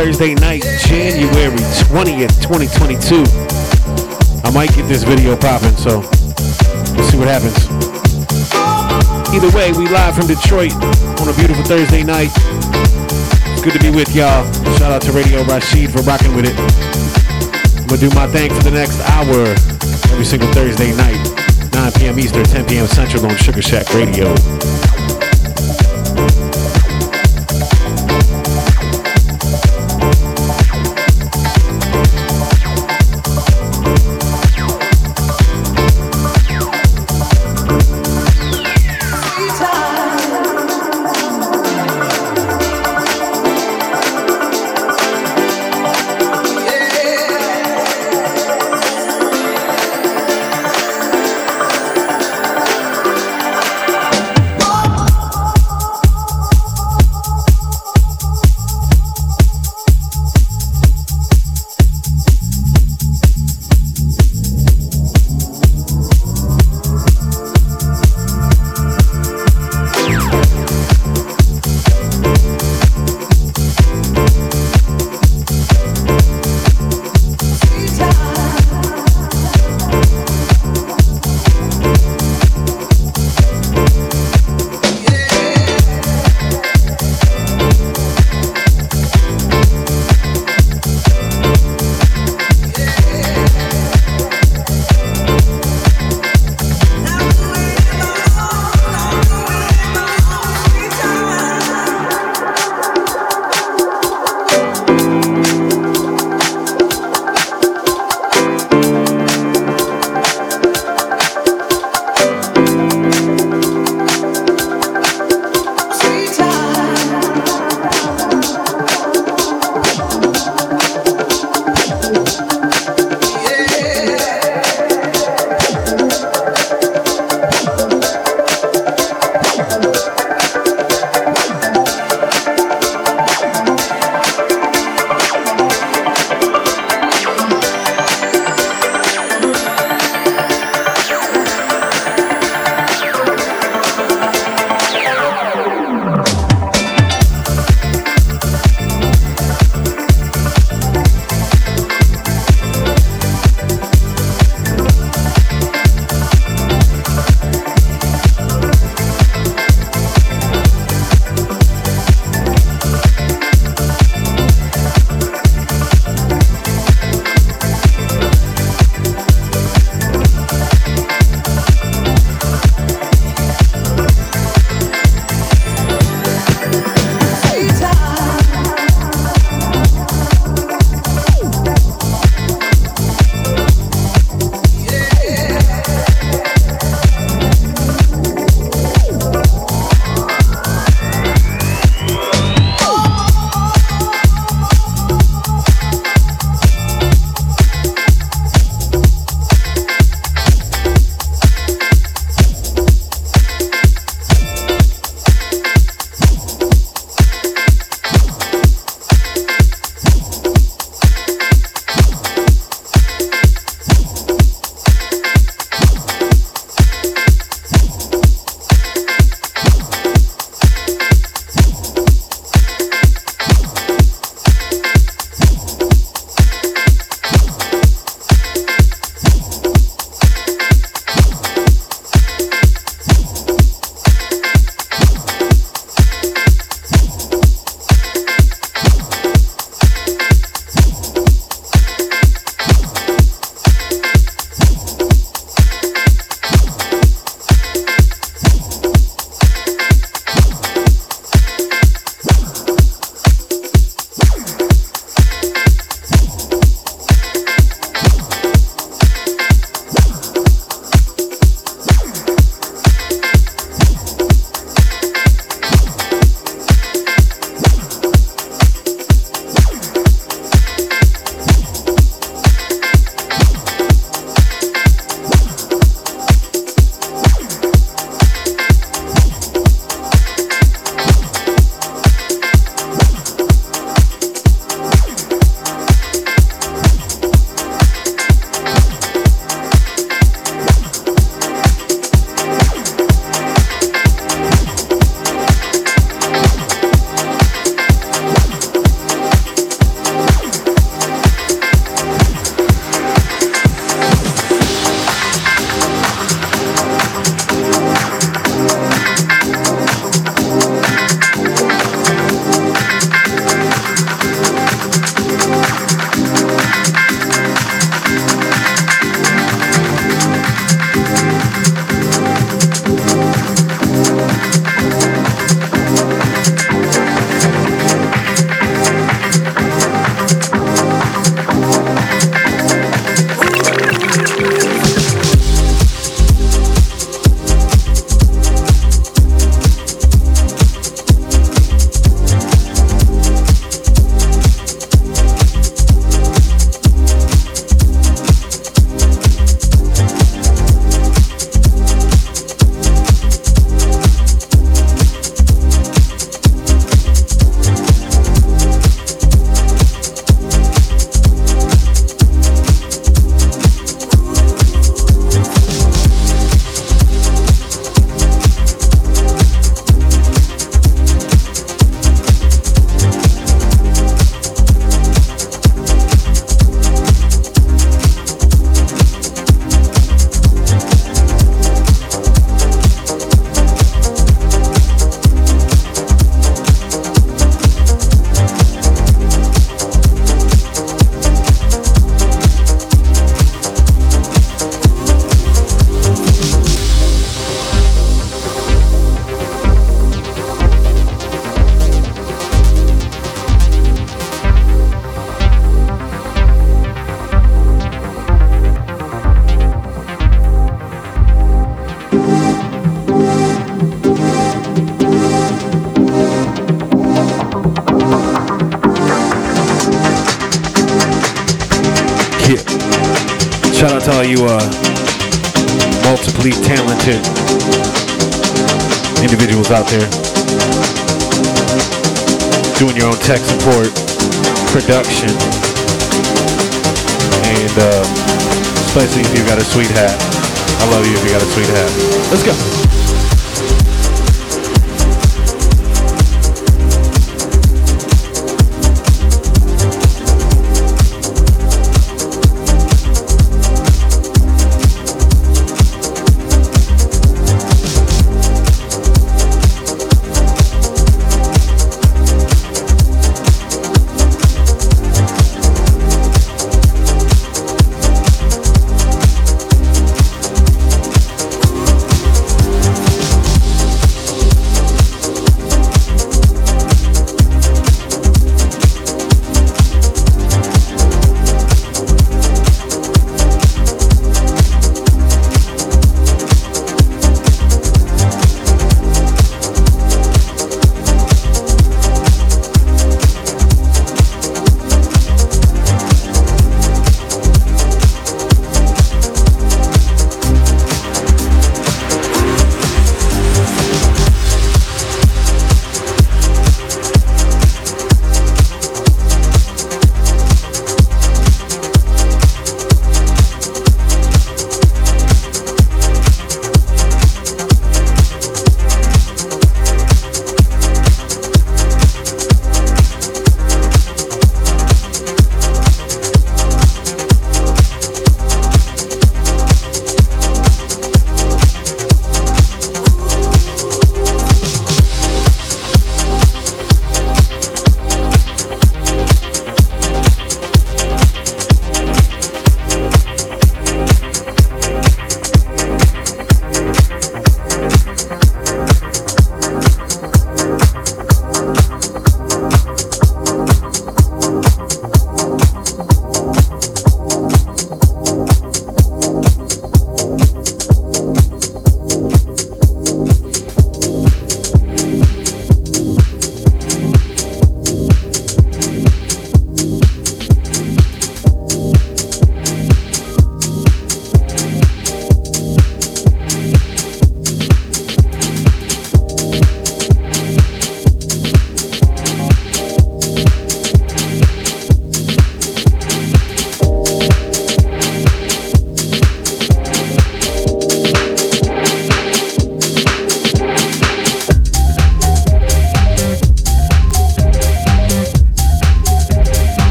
Thursday night, January 20th, 2022. I might get this video popping, so we'll see what happens. Either way, we live from Detroit on a beautiful Thursday night. It's good to be with y'all. Shout out to Radio Rashid for rocking with it. I'm gonna do my thing for the next hour every single Thursday night, 9 p.m. Eastern, 10 p.m. Central on Sugar Shack Radio.